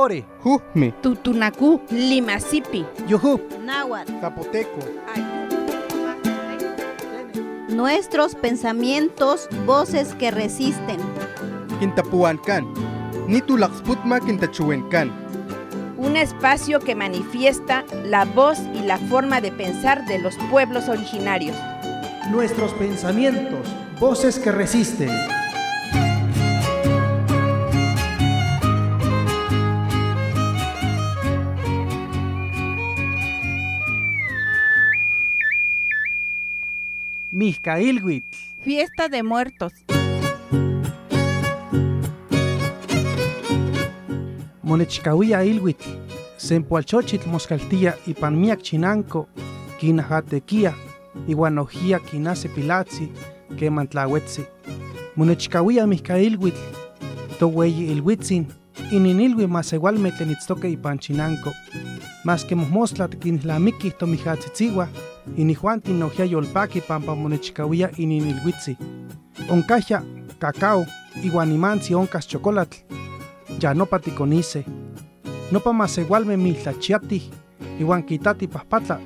ore. Jujme. Tutunacu, Limasipi, Yuhu. Náhuatl. Zapoteco. Nuestros pensamientos, voces que resisten. Quintapuancan. Nitulaxputma quintachuencan. un espacio que manifiesta la voz y la forma de pensar de los pueblos originarios. Nuestros pensamientos, voces que resisten. Fiesta de muertos. Monechcahuia ilhuitl. Sempualchochitl moscaltía y panmiac chinanco. Quinajatequia. Iguanojía quinase pilatzi. Que mantlahuetzi. Monechcahuia mizcailhuitl. Tohueyi ilhuitzin. Ininilhui más igualmente nitztoque y panchinanco. Más que mosmoslat quinlamiki tomijatzitziwa. Inijuantin nojia yolpaki pampa monechcahuia ininilhuitzi. Oncaja, cacao, iguanimanzi oncas chocolatl ya no paticonice. No pa más igual me mislachiati, iguan quitati paspatla.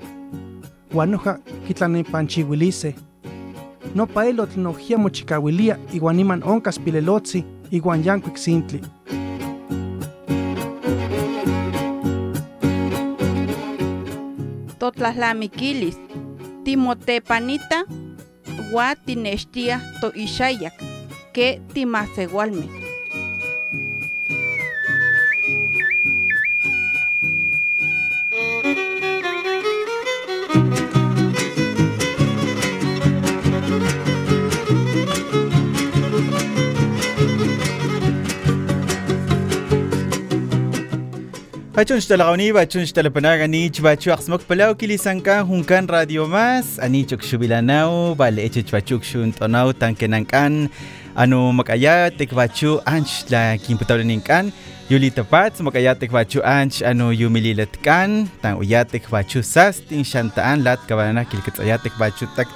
Guanoja quitlane panchihuilice. No pa elot nojia mochicahuilia, iguaniman oncas pilelotzi, iguan yanquic sintli. Totlahtlamiquilis. Timotepanita. Gua tinextia to ixayac. Que Pachunch talagoni, bachunch talapanag, anich, bachu axmok palau, kilisanka, hunkan radio mas, anichok shubilanau, bal echich bachuk shuntonau, tankenankan, anu makayatek bachu anch la kimputaulininkan, yuli tapatz makayatek bachu anch, anu yumililatkan, tan uyatek bachu sastin shantaan lat kabanana kilkitzayatek bachu tak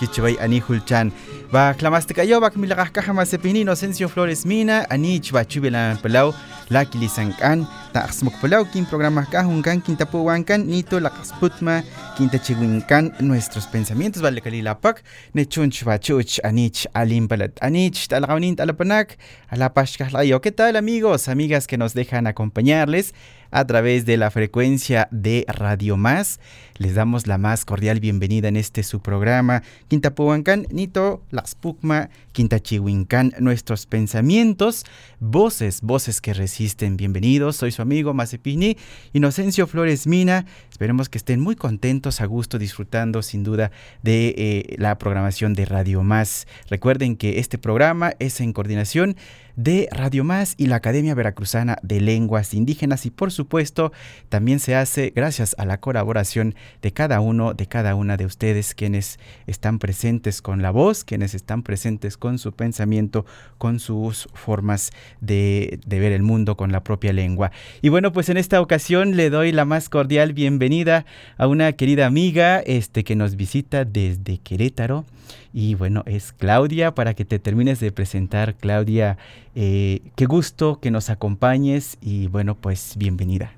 kichway anihulchan. Ba klamastikayo bak mas kajamasepini Inocencio Flores Mina, anich bachu bilan palau, la kilisankan, ta asmok palau kin programa kahunkan kintapuwankan nito lakasputma kintachiwinkan nuestros pensamientos vale kalilapak nechunch bachuch anich alim palat anich talakawnin talapanak alapash kahlayo qué tal amigos amigas que nos dejan acompañarles a través de la frecuencia de Radio Más. Les damos la más cordial bienvenida en este su programa Quintapuancan Nito Laspukma Quintachihuincan nuestros pensamientos, voces, voces que resisten. Bienvenidos, soy su amigo Mazepini, Inocencio Flores Mina. Esperemos que estén muy contentos, a gusto, disfrutando sin duda de eh, la programación de Radio Más. Recuerden que este programa es en coordinación de Radio Más y la Academia Veracruzana de Lenguas Indígenas y por supuesto también se hace gracias a la colaboración de cada uno, de cada una de ustedes quienes están presentes con la voz, quienes están presentes con su pensamiento, con sus formas de, de ver el mundo con la propia lengua. Y bueno, pues en esta ocasión le doy la más cordial bienvenida a una querida amiga este, que nos visita desde Querétaro. Y bueno, es Claudia, para que te termines de presentar, Claudia, eh, qué gusto que nos acompañes y bueno, pues bienvenida.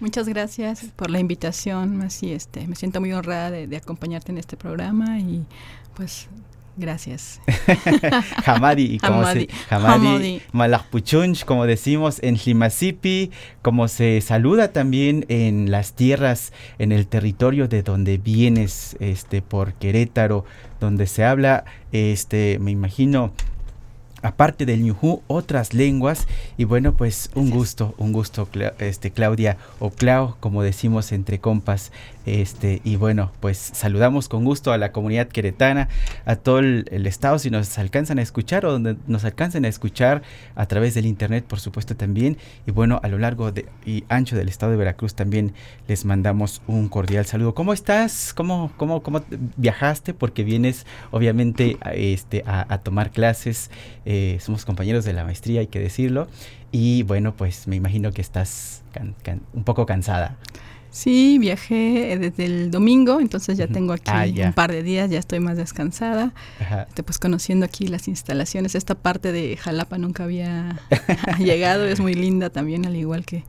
Muchas gracias por la invitación, así este, me siento muy honrada de, de acompañarte en este programa y pues Gracias. Hamadi, como Hamadi. se, Hamadi, Malakpuchunch, como decimos en Limasipi, como se saluda también en las tierras, en el territorio de donde vienes, este, por Querétaro, donde se habla, este, me imagino, aparte del ñujú, otras lenguas. Y bueno, pues un gusto, un gusto, este, Claudia, o Clau, como decimos entre compas. Este, y bueno, pues saludamos con gusto a la comunidad queretana, a todo el, estado, si nos alcanzan a escuchar o donde nos alcancen a escuchar a través del internet, por supuesto también. Y bueno, a lo largo de, y ancho del estado de Veracruz también les mandamos un cordial saludo. ¿Cómo estás? ¿Cómo, cómo, cómo viajaste? Porque vienes obviamente a, este, tomar clases. eh, somos compañeros de la maestría, hay que decirlo. Y bueno, pues me imagino que estás un poco cansada. Sí, viajé desde el domingo, entonces ya tengo aquí Ah, un par de días, ya estoy más descansada. Ajá. Este, pues conociendo aquí las instalaciones, esta parte de Jalapa nunca había llegado, es muy linda también, al igual que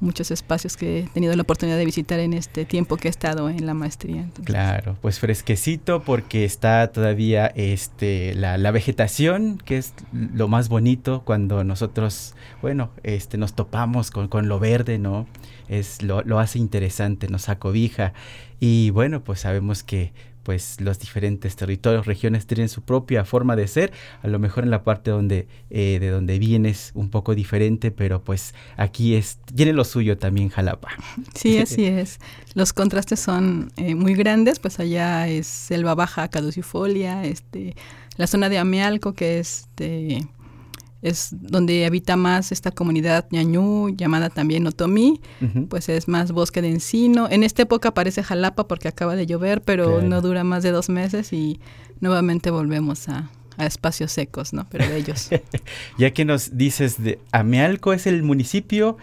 muchos espacios que he tenido la oportunidad de visitar en este tiempo que he estado en la maestría. Entonces, Claro, pues fresquecito porque está todavía este la, la vegetación, que es lo más bonito cuando nosotros, bueno, este nos topamos con, con lo verde, ¿no? Es lo, lo hace interesante, nos acobija. Y bueno, pues sabemos que pues los diferentes territorios, regiones tienen su propia forma de ser, a lo mejor en la parte donde eh, de donde vienes un poco diferente, pero pues aquí es tiene lo suyo también Jalapa. Sí, así es. Los contrastes son eh, muy grandes, pues allá es selva baja caducifolia, este, la zona de Amealco, que este, es donde habita más esta comunidad ñañú, llamada también Otomí, pues es más bosque de encino. En esta época aparece Jalapa porque acaba de llover, pero Claro. no dura más de dos meses y nuevamente volvemos a, a espacios secos, ¿no? Pero bellos. Ya que nos dices de Amealco es el municipio,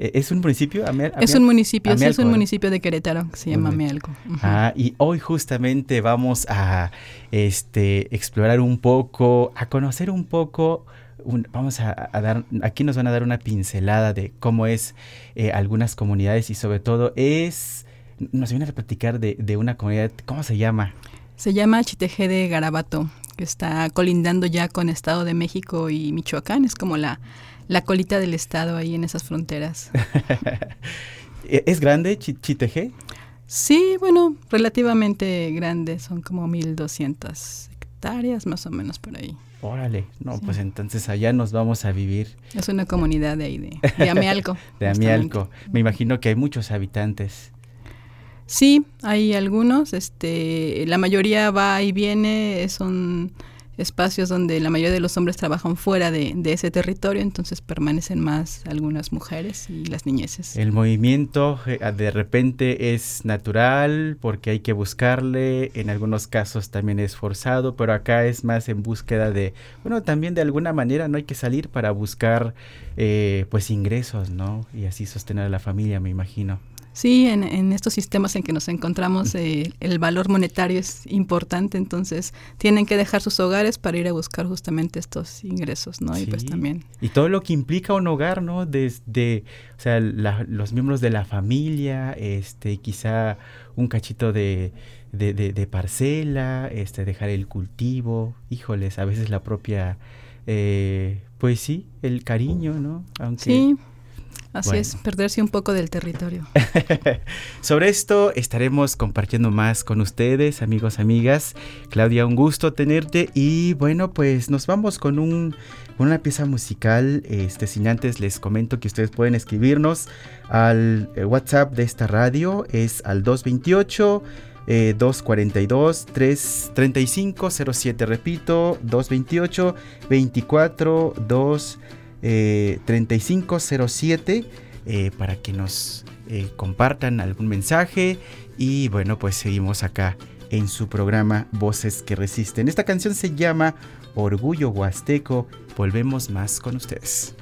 eh, ¿es un municipio? Es un municipio, sí, es un ¿verdad? municipio de Querétaro que se llama. Amealco. Ah, y hoy justamente vamos a este explorar un poco, a conocer un poco. Un- vamos a, a dar, aquí nos van a dar una pincelada de cómo es eh, algunas comunidades y sobre todo es, nos viene a platicar de, de una comunidad, ¿cómo se llama? Se llama Chitejé de Garabato, que está colindando ya con Estado de México y Michoacán. Es como la, la colita del Estado ahí en esas fronteras. ¿E- ¿Es grande Chi- Chitejé? Sí, bueno, relativamente grande, son como 1200 hectáreas más o menos por ahí. Órale, no, Sí. pues entonces allá nos vamos a vivir Es una comunidad de ahí, de, de Amealco. de. Amialco. Me imagino que hay muchos habitantes. Sí, hay algunos, este, la mayoría va y viene, son espacios donde la mayoría de los hombres trabajan fuera de, ese territorio, entonces permanecen más algunas mujeres y las niñeces. El movimiento eh, de repente es natural porque hay que buscarle, en algunos casos también es forzado, pero acá es más en búsqueda de, bueno, también de alguna manera no hay que salir para buscar eh, pues ingresos, ¿no? Y así sostener a la familia, me imagino. Sí, en, en estos sistemas en que nos encontramos eh, el valor monetario es importante, entonces tienen que dejar sus hogares para ir a buscar justamente estos ingresos, ¿no? Y pues también Y todo lo que implica un hogar, ¿no? Desde, o sea, la- los miembros de la familia, este, quizá un cachito de, de, de- de parcela, este, dejar el cultivo, híjoles, a veces la propia, eh, pues sí, el cariño, ¿no? Aunque sí, así Bueno. es, perderse un poco del territorio. Sobre esto estaremos compartiendo más con ustedes, amigos, amigas. Claudia, un gusto tenerte y bueno, pues nos vamos con un una pieza musical. Este, sin antes les comento que ustedes pueden escribirnos al eh, WhatsApp de esta radio es al 228 eh, 242 3 3507 repito 228 24 2 eh, 3507 eh, para que nos eh, compartan algún mensaje y bueno pues seguimos acá en su programa Voces que Resisten. Esta canción se llama Orgullo Huasteco. Volvemos más con ustedes.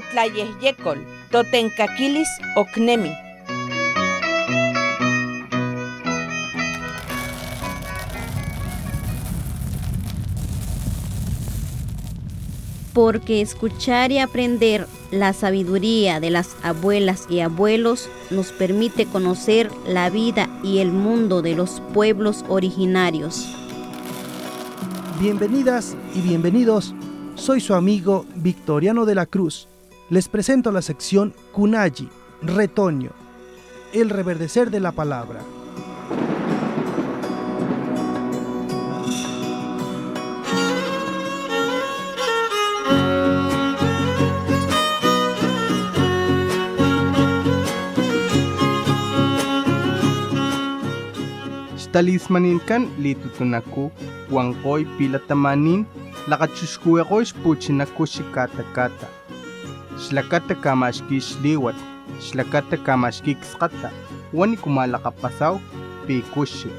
Totlayehyecol, Totencaquilis Ocnemi. porque escuchar y aprender la sabiduría de las abuelas y abuelos nos permite conocer la vida y el mundo de los pueblos originarios. Bienvenidas y bienvenidos, soy su amigo Victoriano de la Cruz. Les presento la sección Kunayi, Retoño, el reverdecer de la palabra. talismanin kan litutunaku wangkoy pilatamanin lakachushkuekoy puchinaku xikatakata xlakata kamaxkixliuatl, xlakata kamaxkikskata, uan nikumalakapasaw pikuxi.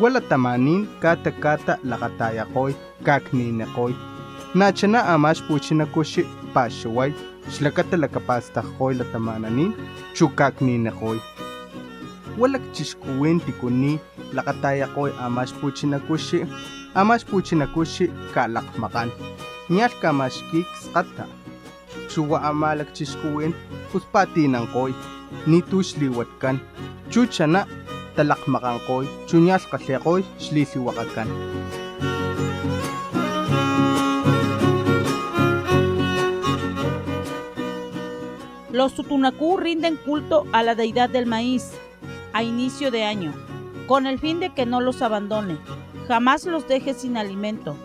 Ualatamanin kata kata lakatayakoj kakninekoj. Nachana amax puchinakuxi paxuay, xlakata lakapastajoj latamananin chukakninekoj. Ualakchixkuin tikuni lakatayakoj amax puchinakuxi, amax puchinakuxi kalakmakan. Nial kamaxkik skata. Los Tutunacú rinden culto a la deidad del maíz a inicio de año con el fin de que no los abandone, jamás los deje sin alimento.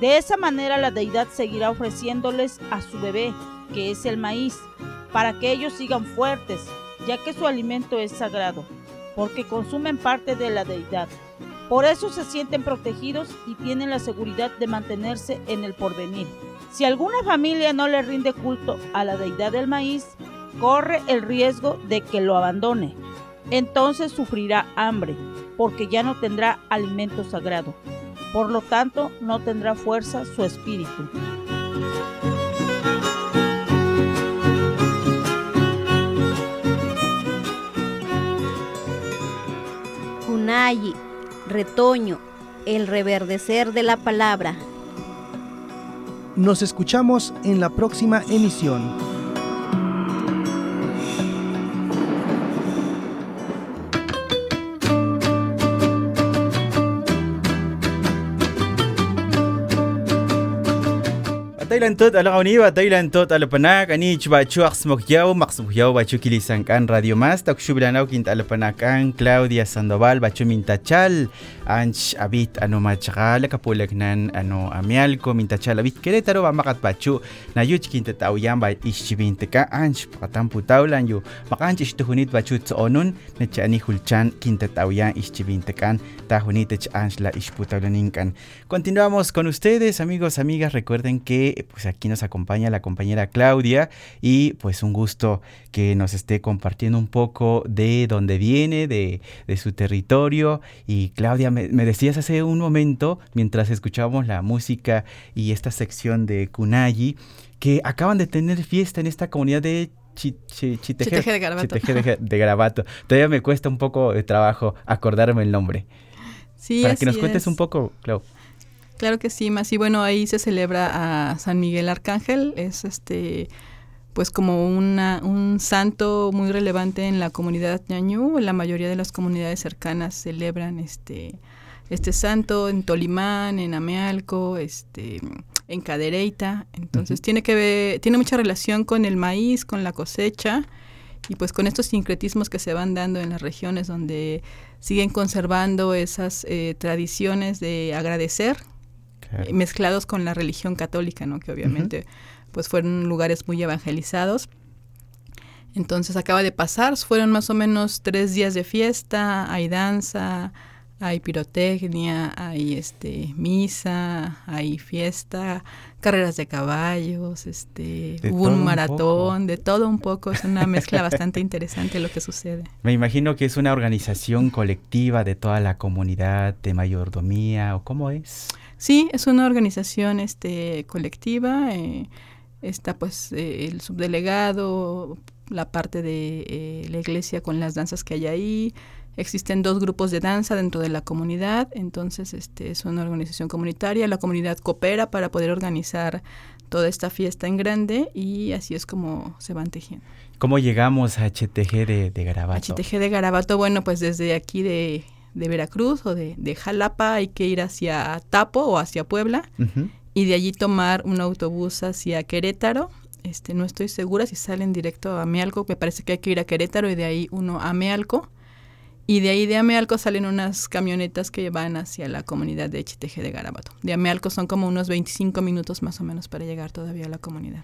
De esa manera la deidad seguirá ofreciéndoles a su bebé, que es el maíz, para que ellos sigan fuertes, ya que su alimento es sagrado, porque consumen parte de la deidad. Por eso se sienten protegidos y tienen la seguridad de mantenerse en el porvenir. Si alguna familia no le rinde culto a la deidad del maíz, corre el riesgo de que lo abandone. Entonces sufrirá hambre, porque ya no tendrá alimento sagrado. Por lo tanto, no tendrá fuerza su espíritu. Retoño, el reverdecer de la palabra. Nos escuchamos en la próxima emisión. Thailand tot ala kauniwa Thailand tot ala panak ani chba chuak smok yau maksmok yau bachu kilisan kan radio mas. Tak shubilanaw kint ala panakan Claudia Sandoval bachu mintachal anch abit ano machakala kapulak nan ano amialko. Mintachal abit Querétaro ba makat bachu na yuch kinta tauyan ba ishibinteka anch pakatan putaulan yu makanch ishtuhunit bachu tsoonun na chani hulchan kinta tauyan ishibintekan tahunit anch la ishputaulaninkan Continuamos con ustedes amigos amigas. Recuerden que pues aquí nos acompaña la compañera Claudia y pues un gusto que nos esté compartiendo un poco de dónde viene, de, de su territorio. Y Claudia, me, me, decías hace un momento, mientras escuchábamos la música y esta sección de Kunayi, que acaban de tener fiesta en esta comunidad de Chiteje, Chiteje de Garabato. Chiteje de, de Garabato. Todavía me cuesta un poco de trabajo acordarme el nombre. Sí, Para que nos cuentes es. un poco, Clau. Claro que sí, más y bueno, ahí se celebra a San Miguel Arcángel, es este pues como una, un santo muy relevante en la comunidad ñañú, la mayoría de las comunidades cercanas celebran este este santo en Tolimán, en Amealco, este en Cadereyta, entonces uh -huh. tiene que ver, tiene mucha relación con el maíz, con la cosecha y pues con estos sincretismos que se van dando en las regiones donde siguen conservando esas eh, tradiciones de agradecer Claro. mezclados con la religión católica, ¿no? Que obviamente uh -huh. pues fueron lugares muy evangelizados. Entonces acaba de pasar, fueron más o menos tres días de fiesta, hay danza, hay pirotecnia, hay este misa, hay fiesta, carreras de caballos, este de hubo un maratón, un de todo un poco, es una mezcla bastante interesante lo que sucede. Me imagino que es una organización colectiva de toda la comunidad de mayordomía o cómo es. Sí, es una organización este, colectiva. Eh, está pues eh, el subdelegado, la parte de eh, la iglesia con las danzas que hay ahí. Existen dos grupos de danza dentro de la comunidad, entonces este es una organización comunitaria. La comunidad coopera para poder organizar toda esta fiesta en grande y así es como se van tejiendo. ¿Cómo llegamos a HTG de, de Garabato? HTG de Garabato, bueno, pues desde aquí de, de Veracruz o de, de, Jalapa hay que ir hacia Tapo o hacia Puebla uh -huh. y de allí tomar un autobús hacia Querétaro. Este, no estoy segura si salen directo a Amealco, me parece que hay que ir a Querétaro y de ahí uno a Amealco. Y de ahí de Amealco salen unas camionetas que van hacia la comunidad de HTG de Garabato. De Amealco son como unos 25 minutos más o menos para llegar todavía a la comunidad.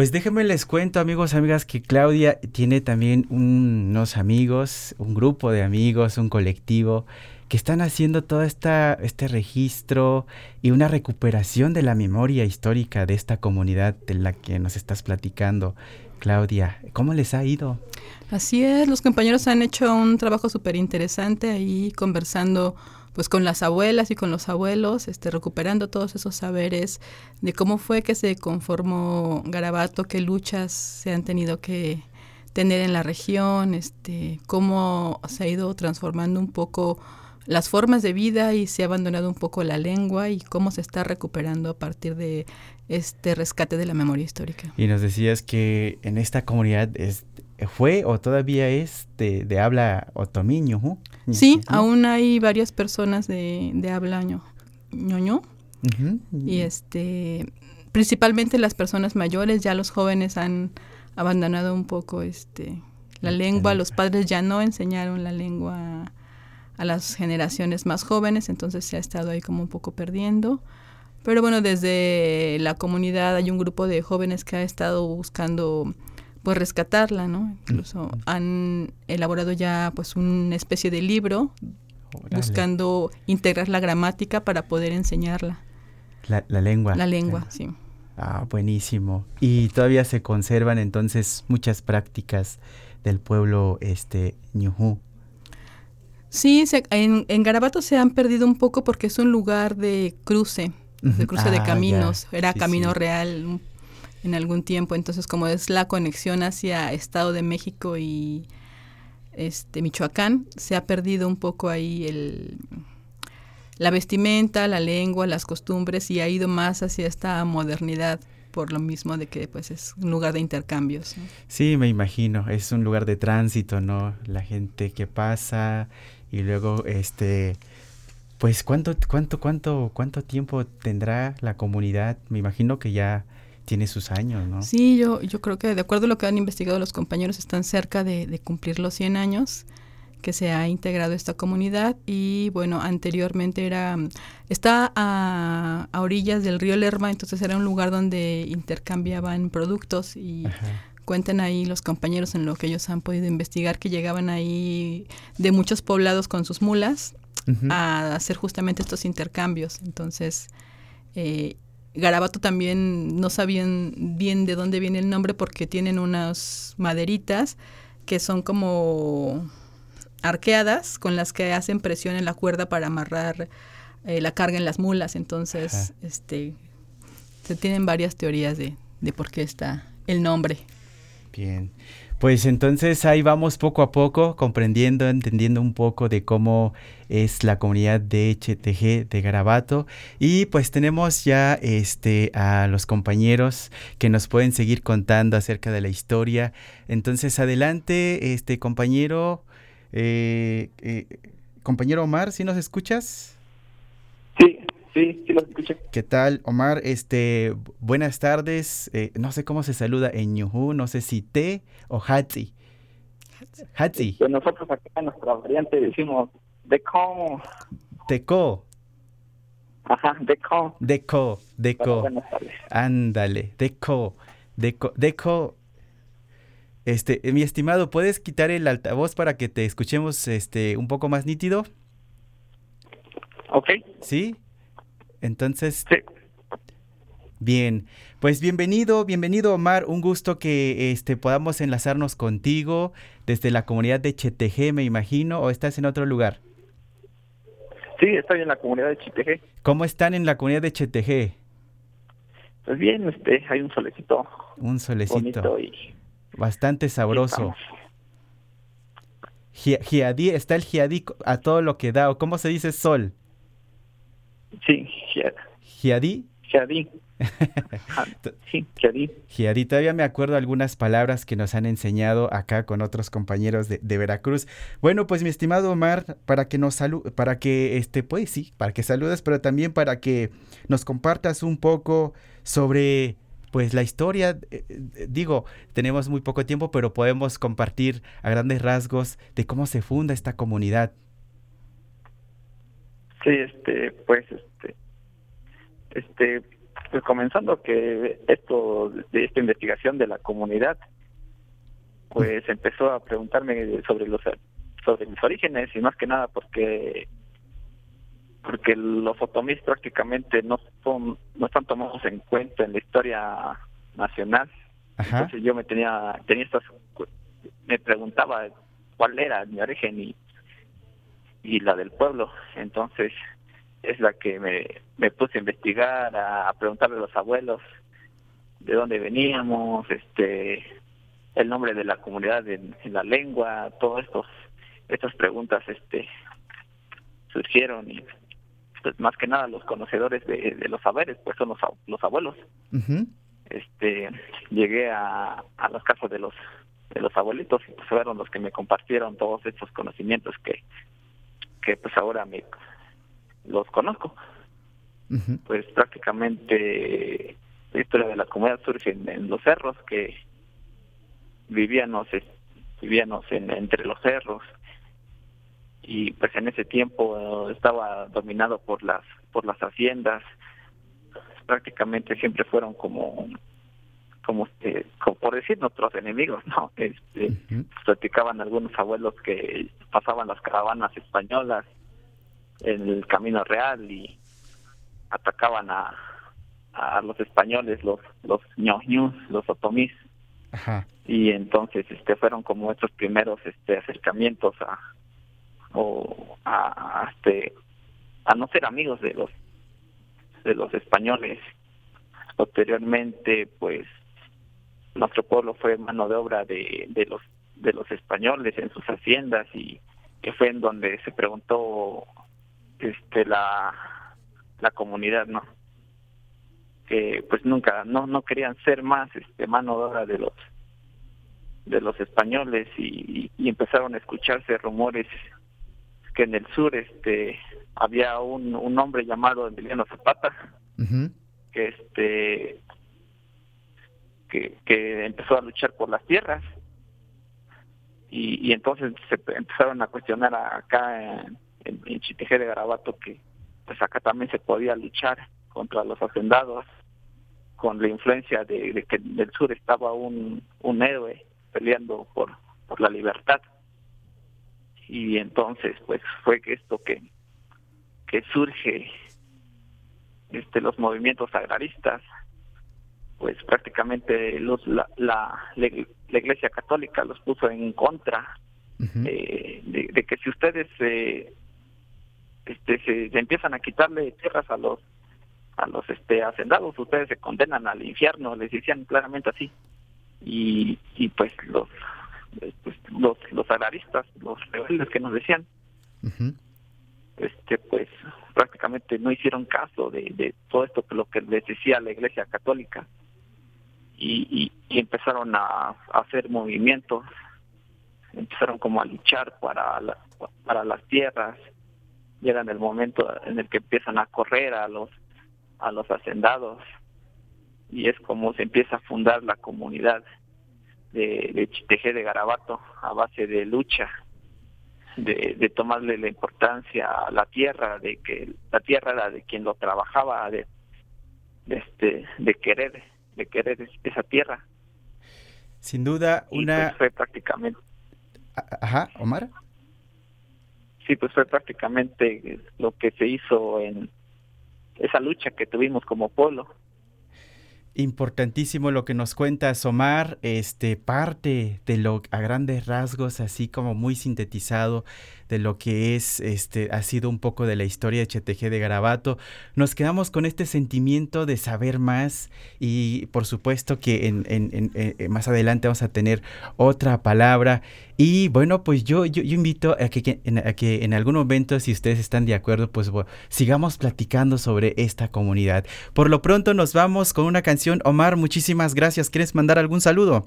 Pues déjenme les cuento, amigos, amigas, que Claudia tiene también un, unos amigos, un grupo de amigos, un colectivo que están haciendo todo esta, este registro y una recuperación de la memoria histórica de esta comunidad de la que nos estás platicando. Claudia, ¿cómo les ha ido? Así es, los compañeros han hecho un trabajo súper interesante ahí conversando pues con las abuelas y con los abuelos, este, recuperando todos esos saberes de cómo fue que se conformó Garabato, qué luchas se han tenido que tener en la región, este, cómo se ha ido transformando un poco las formas de vida y se ha abandonado un poco la lengua y cómo se está recuperando a partir de este rescate de la memoria histórica. Y nos decías que en esta comunidad es, fue o todavía es de, habla otomiño. Sí, ¿no? aún hay varias personas de, de habla ñoño. Uh -huh. Y este, principalmente las personas mayores, ya los jóvenes han abandonado un poco este, la lengua, los padres ya no enseñaron la lengua a las generaciones más jóvenes, entonces se ha estado ahí como un poco perdiendo. Pero bueno, desde la comunidad hay un grupo de jóvenes que ha estado buscando pues rescatarla, ¿no? Incluso han elaborado ya pues una especie de libro Órale. buscando integrar la gramática para poder enseñarla. La, la lengua. La lengua, sí. Ah, buenísimo. Y todavía se conservan entonces muchas prácticas del pueblo este ñujú. Sí, se, en, en, Garabato se han perdido un poco porque es un lugar de cruce, de cruce ah, de caminos. Ya. Era sí, camino sí. real en algún tiempo, entonces como es la conexión hacia Estado de México y este Michoacán, se ha perdido un poco ahí el la vestimenta, la lengua, las costumbres y ha ido más hacia esta modernidad por lo mismo de que pues es un lugar de intercambios. Sí, me imagino, es un lugar de tránsito, ¿no? La gente que pasa y luego este pues cuánto cuánto cuánto cuánto tiempo tendrá la comunidad? Me imagino que ya tiene sus años, ¿no? Sí, yo yo creo que de acuerdo a lo que han investigado los compañeros están cerca de, de cumplir los 100 años que se ha integrado esta comunidad y bueno, anteriormente era, está a, a, orillas del río Lerma, entonces era un lugar donde intercambiaban productos y Ajá. cuentan ahí los compañeros en lo que ellos han podido investigar que llegaban ahí de muchos poblados con sus mulas uh -huh. a hacer justamente estos intercambios. Entonces, eh, Garabato también no sabían bien de dónde viene el nombre porque tienen unas maderitas que son como arqueadas con las que hacen presión en la cuerda para amarrar eh, la carga en las mulas. Entonces, Ajá. este, se tienen varias teorías de, de por qué está el nombre. Bien. Pues entonces ahí vamos poco a poco comprendiendo, entendiendo un poco de cómo es la comunidad de HTG de Garabato y pues tenemos ya este a los compañeros que nos pueden seguir contando acerca de la historia. Entonces adelante, este compañero, eh, eh, compañero Omar, ¿sí nos escuchas? Sí, sí, los escucho. ¿Qué tal, Omar? Este, buenas tardes. Eh, no sé cómo se saluda en Ñujú, no sé si te o Hatzi. Hatzi. Pues nosotros acá en nuestra variante decimos Deco. Deco. Ajá, Deco. Deco, Deco. Ándale, Deco, Deco, Deco. Este, mi estimado, ¿puedes quitar el altavoz para que te escuchemos este un poco más nítido? Ok. ¿Sí? Entonces, sí. bien, pues bienvenido, bienvenido Omar, un gusto que este podamos enlazarnos contigo desde la comunidad de Cheteje, me imagino, o estás en otro lugar. Sí, estoy en la comunidad de Cheteje. ¿Cómo están en la comunidad de Cheteje? Pues bien, este, hay un solecito. Un solecito. Y bastante sabroso. Giadí, está el giadí a todo lo que da, o cómo se dice sol. Sí, giadí. Giadí. sí, Giadí. Giadí, todavía me acuerdo algunas palabras que nos han enseñado acá con otros compañeros de, de Veracruz. Bueno, pues mi estimado Omar, para que nos salude, para que este, pues sí, para que saludes, pero también para que nos compartas un poco sobre pues la historia, eh, eh, digo, tenemos muy poco tiempo, pero podemos compartir a grandes rasgos de cómo se funda esta comunidad. Sí, este, pues, este, pues comenzando que esto de esta investigación de la comunidad, pues empezó a preguntarme sobre los sobre mis orígenes y más que nada porque porque los otomís prácticamente no son no están tomados en cuenta en la historia nacional. Entonces yo me tenía tenía estas me preguntaba cuál era mi origen y y la del pueblo. Entonces es la que me, me puse a investigar, a, preguntarle a los abuelos de dónde veníamos, este el nombre de la comunidad en, la lengua, todas estos estas preguntas este surgieron y pues más que nada los conocedores de, los saberes pues son los, los abuelos. Este llegué a, a las casas de los de los abuelitos y pues fueron los que me compartieron todos estos conocimientos que que pues ahora me los conozco. Pues prácticamente la historia de la comunidad surge en, los cerros que vivíamos vivíamos en, entre los cerros. Y pues en ese tiempo estaba dominado por las por las haciendas. Prácticamente siempre fueron como como este por decir nuestros enemigos no este platicaban algunos abuelos que pasaban las caravanas españolas el camino real y atacaban a a los españoles los los ñoñus los otomís. Y entonces este fueron como estos primeros este acercamientos a o a, este a no ser amigos de los de los españoles. Posteriormente pues nuestro pueblo fue mano de obra de, de los de los españoles en sus haciendas y que fue en donde se preguntó este la la comunidad no que pues nunca no no querían ser más este mano de obra de los de los españoles y, y empezaron a escucharse rumores que en el sur este había un, un hombre llamado Emiliano Zapata que este que, que empezó a luchar por las tierras y, y entonces se empezaron a cuestionar acá en, en, de Garabato que pues acá también se podía luchar contra los hacendados con la influencia de, de que del sur estaba un, un héroe peleando por, por la libertad. Y entonces pues fue que esto que que surge este los movimientos agraristas pues prácticamente los la, la, la, iglesia católica los puso en contra eh, de, que si ustedes eh, este se, empiezan a quitarle tierras a los a los este hacendados. Ustedes se condenan al infierno les decían claramente así. Y y pues los pues, los los agraristas, los rebeldes que nos decían, este pues prácticamente no hicieron caso de, de todo esto que lo que les decía la Iglesia Católica. Y, y, empezaron a, hacer movimientos, empezaron como a luchar para para las tierras, llegan el momento en el que empiezan a correr a los a los hacendados y es como se empieza a fundar la comunidad de, de Chitejé de Garabato a base de lucha, de, de tomarle la importancia a la tierra, de que la tierra era de quien lo trabajaba, de, de este, de querer, de querer esa tierra. Sin duda, una. Pues fue prácticamente. Ajá, Omar. Sí, pues fue prácticamente lo que se hizo en esa lucha que tuvimos como pueblo. Importantísimo lo que nos cuenta Somar, este parte de lo a grandes rasgos, así como muy sintetizado de lo que es, este, ha sido un poco de la historia de CHTG de Garabato. Nos quedamos con este sentimiento de saber más y por supuesto que en, en, en, más adelante vamos a tener otra palabra. Y bueno, pues yo, yo, yo invito a que, a que, en algún momento, si ustedes están de acuerdo, pues bueno, sigamos platicando sobre esta comunidad. Por lo pronto nos vamos con una canción. Omar, muchísimas gracias. ¿Quieres mandar algún saludo?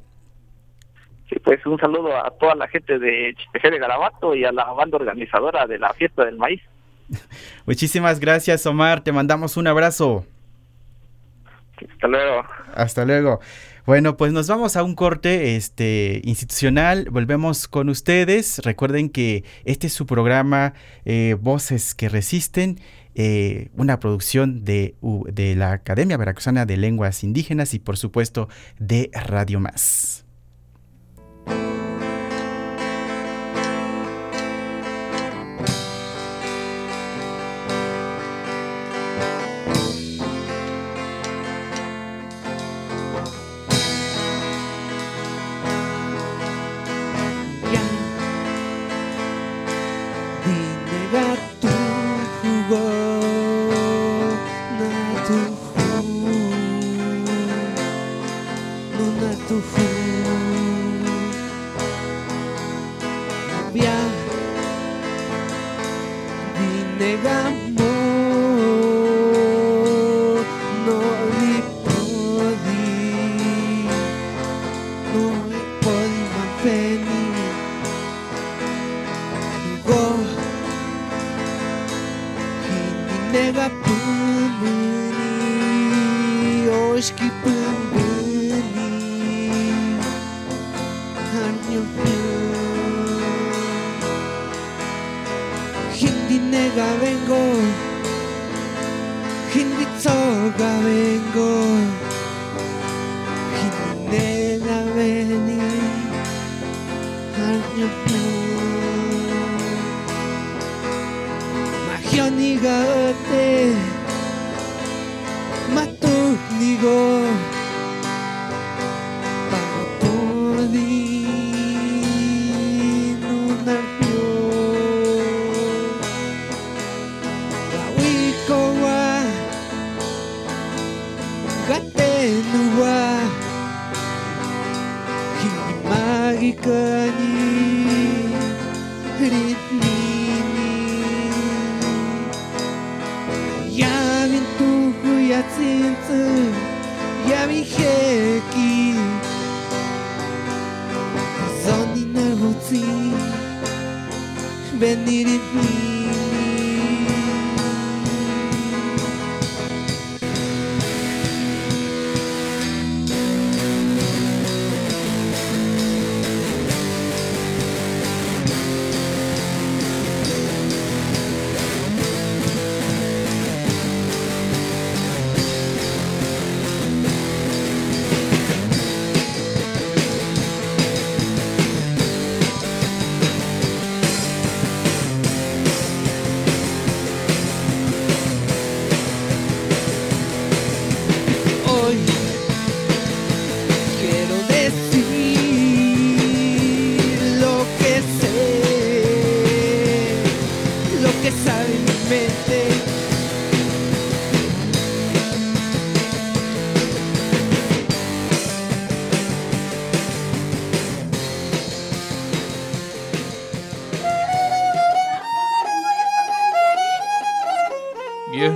Sí, pues un saludo a toda la gente de Chipejé de Garabato y a la banda organizadora de la fiesta del maíz. Muchísimas gracias, Omar. Te mandamos un abrazo. Hasta luego. Hasta luego. Bueno, pues nos vamos a un corte este, institucional. Volvemos con ustedes. Recuerden que este es su programa eh, Voces que Resisten. Eh, una producción de, de la Academia Veracruzana de Lenguas Indígenas y por supuesto de Radio Más.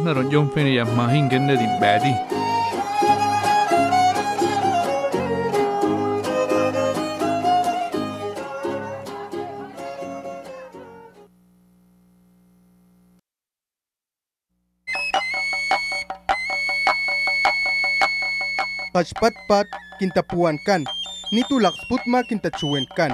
Cameron John Finney and Mahin Kennedy Batty. Pachpatpat kintapuan kan, nitulak sputma kintachuwen kan.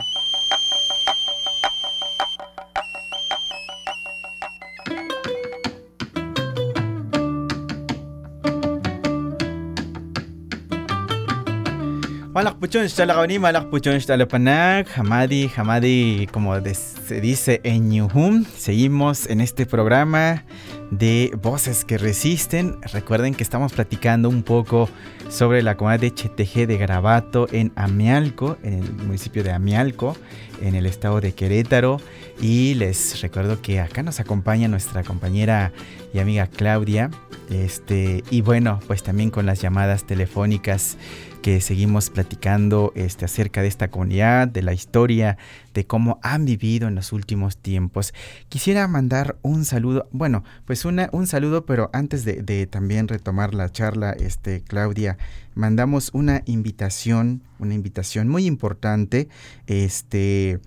Malakpuchon, Xtalakawani, Malakpuchon, Xtalapanag, Hamadi, Hamadi, como se dice en Yuhum. Seguimos en este programa de Voces que Resisten. Recuerden que estamos platicando un poco sobre la comunidad de Cheteje de Garabato en Amialco, en el municipio de Amialco, en el estado de Querétaro. Y les recuerdo que acá nos acompaña nuestra compañera y amiga Claudia. Este, y bueno, pues también con las llamadas telefónicas que seguimos platicando este, acerca de esta comunidad, de la historia, de cómo han vivido en los últimos tiempos. Quisiera mandar un saludo, bueno, pues una, un saludo, pero antes de, de también retomar la charla, este, Claudia, mandamos una invitación, una invitación muy importante, este,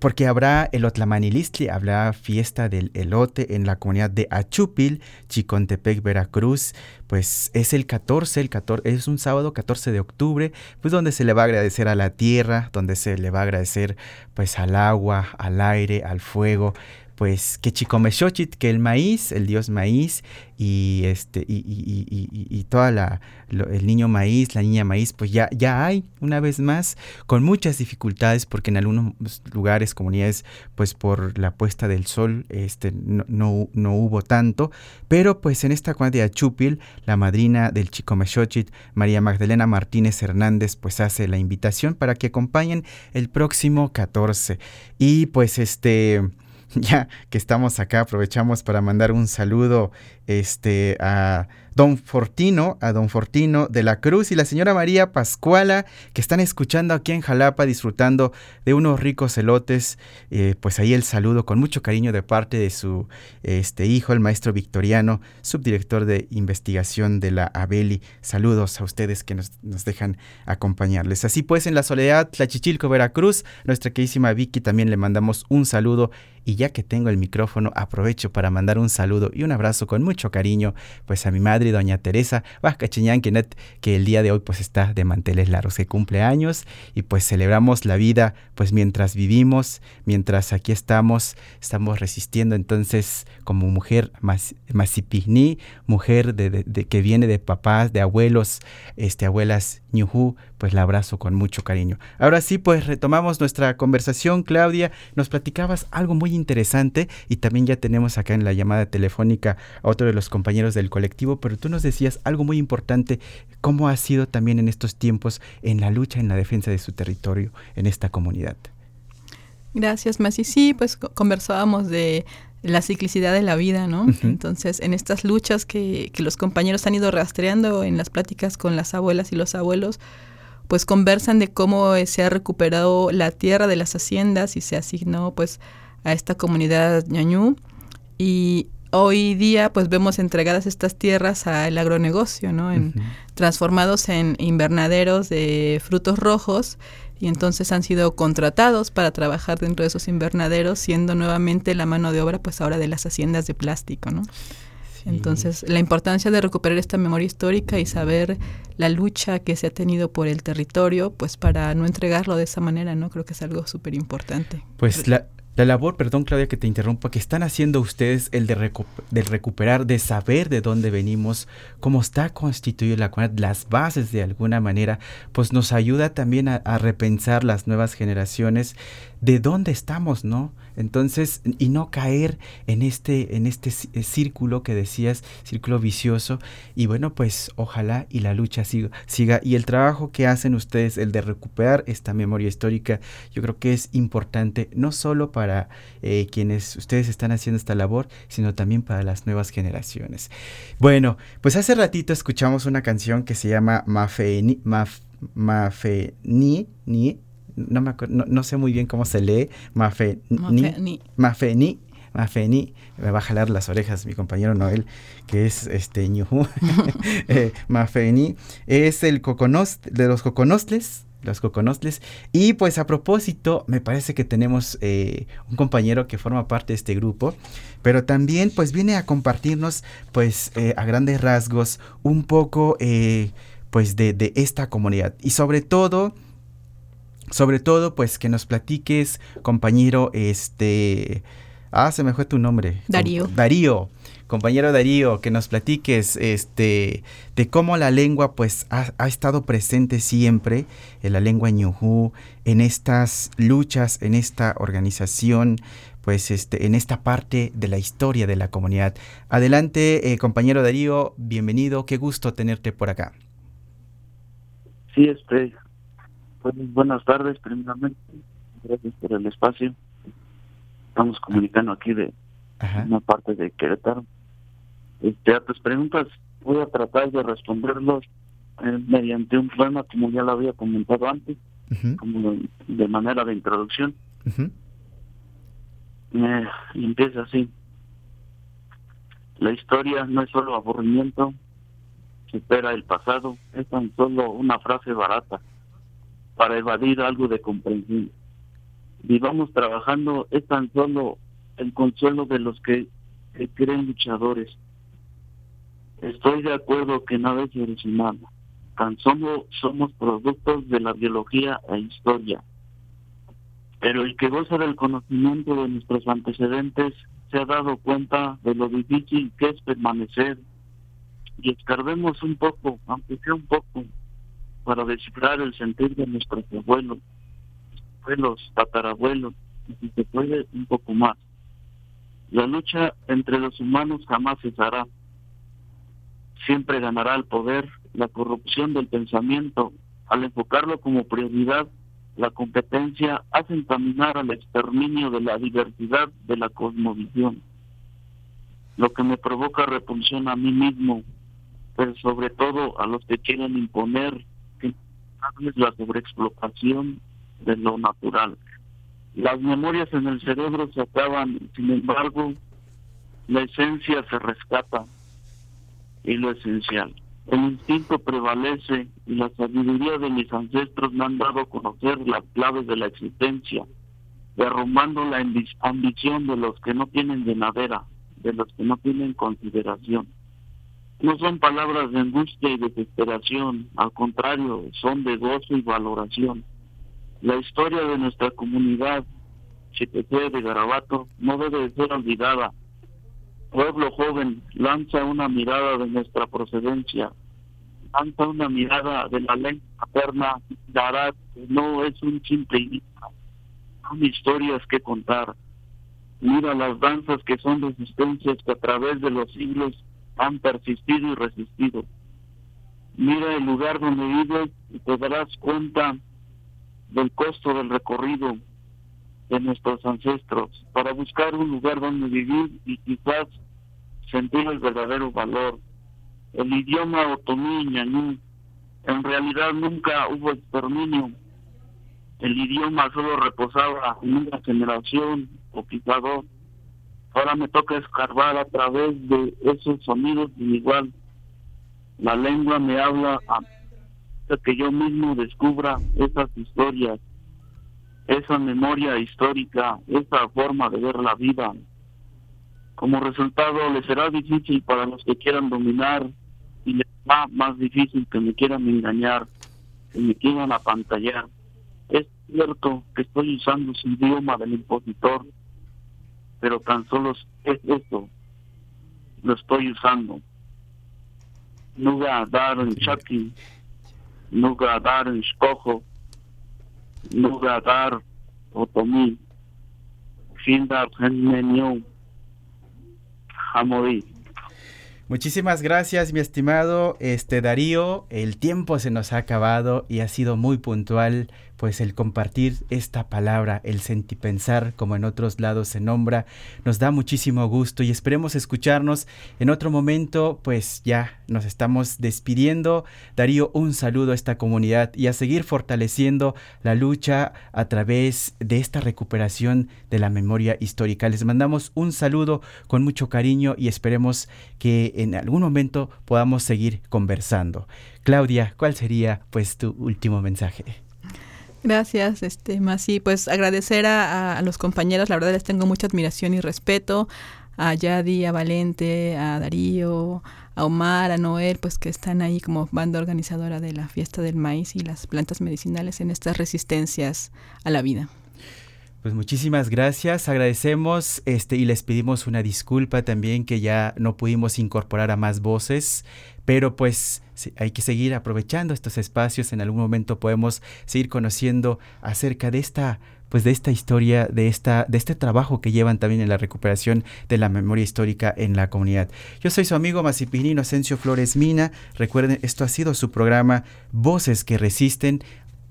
porque habrá el Otlamanilistli, habrá fiesta del elote en la comunidad de Achupil, Chicontepec, Veracruz, pues es el 14, el 14, es un sábado 14 de octubre, pues donde se le va a agradecer a la tierra, donde se le va a agradecer pues al agua, al aire, al fuego, pues que Chicomexochit, que el maíz, el dios maíz y este y, y, y, y toda la el niño maíz, la niña maíz, pues ya ya hay una vez más con muchas dificultades porque en algunos lugares, comunidades, pues por la puesta del sol, este no, no, hubo tanto, pero pues en esta comunidad de Achupil, la madrina del Chicomexochit, María Magdalena Martínez Hernández, pues hace la invitación para que acompañen el próximo 14 y pues este ya que estamos acá, aprovechamos para mandar un saludo este, a don Fortino, a don Fortino de la Cruz y la señora María Pascuala, que están escuchando aquí en Jalapa, disfrutando de unos ricos elotes. Eh, pues ahí el saludo con mucho cariño de parte de su este, hijo, el maestro Victoriano, subdirector de investigación de la Abeli. Saludos a ustedes que nos, dejan acompañarles. Así pues, en la soledad, Tlachichilco, Veracruz, nuestra queridísima Vicky también le mandamos un saludo. Y ya que tengo el micrófono, aprovecho para mandar un saludo y un abrazo con mucho cariño, pues a mi madre doña Teresa Vascachiñán, que el día de hoy pues está de manteles largos, que cumple años y pues celebramos la vida pues mientras vivimos, mientras aquí estamos, estamos resistiendo entonces como mujer masipigní, mujer de, que viene de papás, de abuelos, este, abuelas ñujú, pues la abrazo con mucho cariño. Ahora sí, pues retomamos nuestra conversación, Claudia, nos platicabas algo muy interesante y también ya tenemos acá en la llamada telefónica a otro de los compañeros del colectivo, pero tú nos decías algo muy importante, cómo ha sido también en estos tiempos en la lucha en la defensa de su territorio en esta comunidad. Gracias, Masi. Sí, pues conversábamos de la ciclicidad de la vida, ¿no? Entonces, en estas luchas que, que, los compañeros han ido rastreando en las pláticas con las abuelas y los abuelos, pues conversan de cómo se ha recuperado la tierra de las haciendas y se asignó pues a esta comunidad ñañú y hoy día pues vemos entregadas estas tierras al agronegocio, ¿no? En, Transformados en invernaderos de frutos rojos y entonces han sido contratados para trabajar dentro de esos invernaderos, siendo nuevamente la mano de obra pues ahora de las haciendas de plástico, ¿no? Entonces, la importancia de recuperar esta memoria histórica y saber la lucha que se ha tenido por el territorio, pues para no entregarlo de esa manera, ¿no? Creo que es algo súper importante. Pues la, la labor, perdón Claudia que te interrumpa, que están haciendo ustedes el de, recuperar, de saber de dónde venimos, cómo está constituida la comunidad, las bases de alguna manera, pues nos ayuda también a, a repensar las nuevas generaciones de dónde estamos, ¿no? Entonces, y no caer en este, en este eh, círculo que decías, círculo vicioso. Y bueno, pues ojalá y la lucha siga, siga. Y el trabajo que hacen ustedes, el de recuperar esta memoria histórica, yo creo que es importante, no solo para eh, quienes ustedes están haciendo esta labor, sino también para las nuevas generaciones. Bueno, pues hace ratito escuchamos una canción que se llama Mafeni, Maf, Mafeni, ni no, me no, sé muy bien cómo se lee, Mafeni, Mafeni, Mafeni, me va a jalar las orejas mi compañero Noel, que es este ñujú, eh, Mafeni, es el coconos, de los coconostles, los coconostles. Y pues a propósito, me parece que tenemos eh, un compañero que forma parte de este grupo, pero también pues viene a compartirnos pues eh, a grandes rasgos un poco pues de, de esta comunidad. Y sobre todo sobre todo, pues que nos platiques, compañero, este... Ah, se me fue tu nombre. Darío. Darío, compañero Darío, que nos platiques este, de cómo la lengua pues ha, estado presente siempre, en la lengua ñujú, en estas luchas, en esta organización, pues este, en esta parte de la historia de la comunidad. Adelante, eh, compañero Darío, bienvenido, qué gusto tenerte por acá. Sí, este, buenas tardes, primeramente, gracias por el espacio. Estamos comunicando aquí de una parte de Querétaro. Este, a tus preguntas voy a tratar de responderlos eh, mediante un poema, como ya lo había comentado antes, como de, manera de introducción. Eh, y empieza así. La historia no es solo aburrimiento, supera el pasado, es tan solo una frase barata para evadir algo de comprensión. Vivamos trabajando es tan solo el consuelo de los que, creen luchadores. Estoy de acuerdo que nada es original, tan solo somos productos de la biología e historia. Pero el que goza del conocimiento de nuestros antecedentes se ha dado cuenta de lo difícil que es permanecer y escarbemos un poco, aunque sea un poco, para descifrar el sentir de nuestros abuelos, abuelos, tatarabuelos, y si se puede, un poco más. La lucha entre los humanos jamás cesará. Siempre ganará el poder, la corrupción del pensamiento, al enfocarlo como prioridad, la competencia hace encaminar al exterminio de la diversidad de la cosmovisión. Lo que me provoca repulsión a mí mismo, pero sobre todo a los que quieren imponer la sobreexplotación de lo natural. Las memorias en el cerebro se acaban, sin embargo, la esencia se rescata y lo esencial. El instinto prevalece y la sabiduría de mis ancestros me han dado a conocer las claves de la existencia, derrumbando la ambición de los que no tienen llenadera, de los que no tienen consideración. No son palabras de angustia y desesperación, al contrario, son de gozo y valoración. La historia de nuestra comunidad, Chipete de Garabato, no debe ser olvidada. Pueblo joven, lanza una mirada de nuestra procedencia, lanza una mirada de la lengua paterna, dará no es un simple son historias que contar. Mira las danzas que son resistencias que a través de los siglos han persistido y resistido. Mira el lugar donde vives y te darás cuenta del costo del recorrido de nuestros ancestros para buscar un lugar donde vivir y quizás sentir el verdadero valor. El idioma otomí ñañú, en realidad nunca hubo exterminio. El idioma solo reposaba en una generación o quizás dos Ahora me toca escarbar a través de esos sonidos y igual la lengua me habla a que yo mismo descubra esas historias, esa memoria histórica, esa forma de ver la vida. Como resultado, le será difícil para los que quieran dominar y les va más difícil que me quieran engañar, que me quieran apantallar. Es cierto que estoy usando su idioma del impositor, pero tan solo es esto, lo estoy usando. Nuga dar en Chucky, Nuga dar en Escojo, Nuga dar Otomí, Findar Genmenio, Hamorí. Muchísimas gracias, mi estimado este Darío. El tiempo se nos ha acabado y ha sido muy puntual pues el compartir esta palabra, el sentipensar, como en otros lados se nombra, nos da muchísimo gusto y esperemos escucharnos en otro momento, pues ya nos estamos despidiendo. Darío, un saludo a esta comunidad y a seguir fortaleciendo la lucha a través de esta recuperación de la memoria histórica. Les mandamos un saludo con mucho cariño y esperemos que en algún momento podamos seguir conversando. Claudia, ¿cuál sería pues tu último mensaje? Gracias, este, Masi. Pues agradecer a, los compañeros, la verdad les tengo mucha admiración y respeto. A Yadi, a Valente, a Darío, a Omar, a Noel, pues que están ahí como banda organizadora de la fiesta del maíz y las plantas medicinales en estas resistencias a la vida. Pues muchísimas gracias, agradecemos este y les pedimos una disculpa también que ya no pudimos incorporar a más voces, pero pues hay que seguir aprovechando estos espacios, en algún momento podemos seguir conociendo acerca de esta pues de esta historia, de, esta, de este trabajo que llevan también en la recuperación de la memoria histórica en la comunidad. Yo soy su amigo Masipini Inocencio Flores Mina. Recuerden, esto ha sido su programa Voces que Resisten.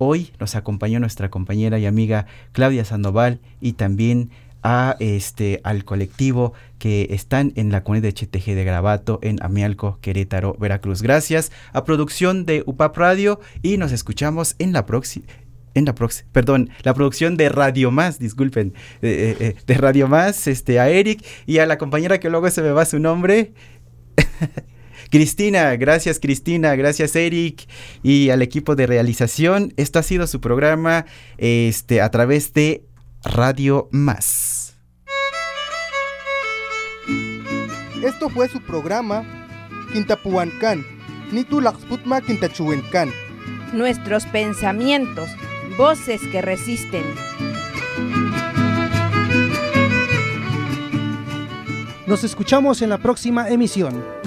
Hoy nos acompañó nuestra compañera y amiga Claudia Sandoval y también a este al colectivo que están en la comunidad de CHTG de Grabato en Amialco, Querétaro, Veracruz. Gracias a producción de UPAP Radio y nos escuchamos en la próxima en la próxima, perdón, la producción de Radio Más, disculpen, eh, eh, de Radio Más, este, a Eric y a la compañera que luego se me va su nombre. Cristina, gracias Cristina, gracias Eric y al equipo de realización. Esto ha sido su programa este, a través de Radio Más. Esto fue su programa Quintapuancán, Nitulaxputma Quintachuencán. Nuestros pensamientos, voces que resisten. Nos escuchamos en la próxima emisión.